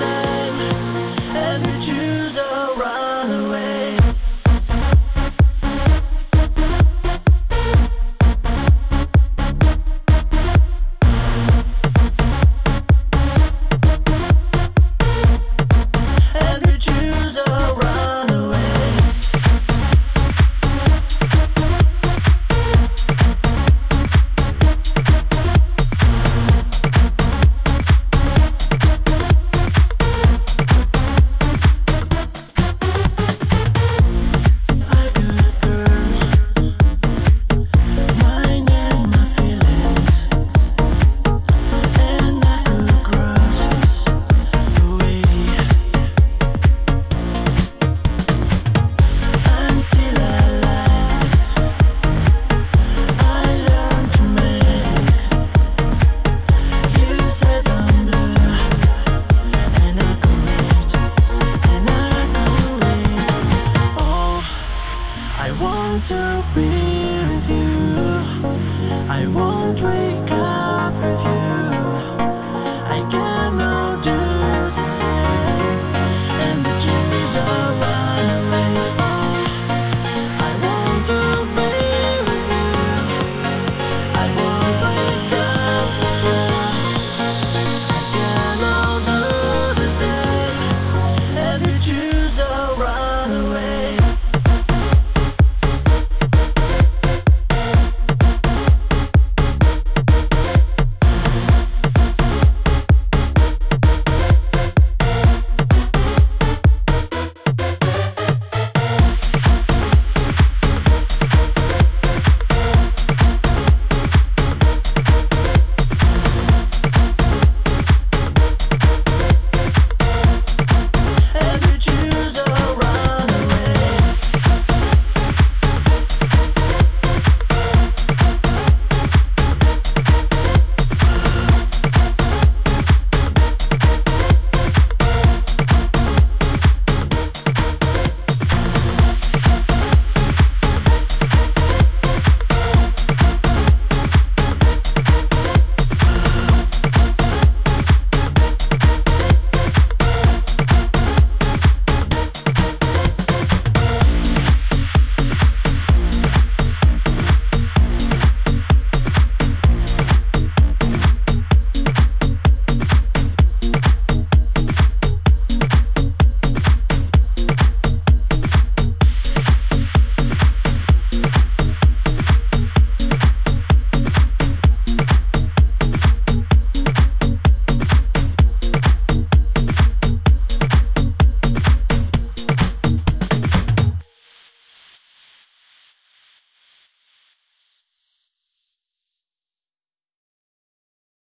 the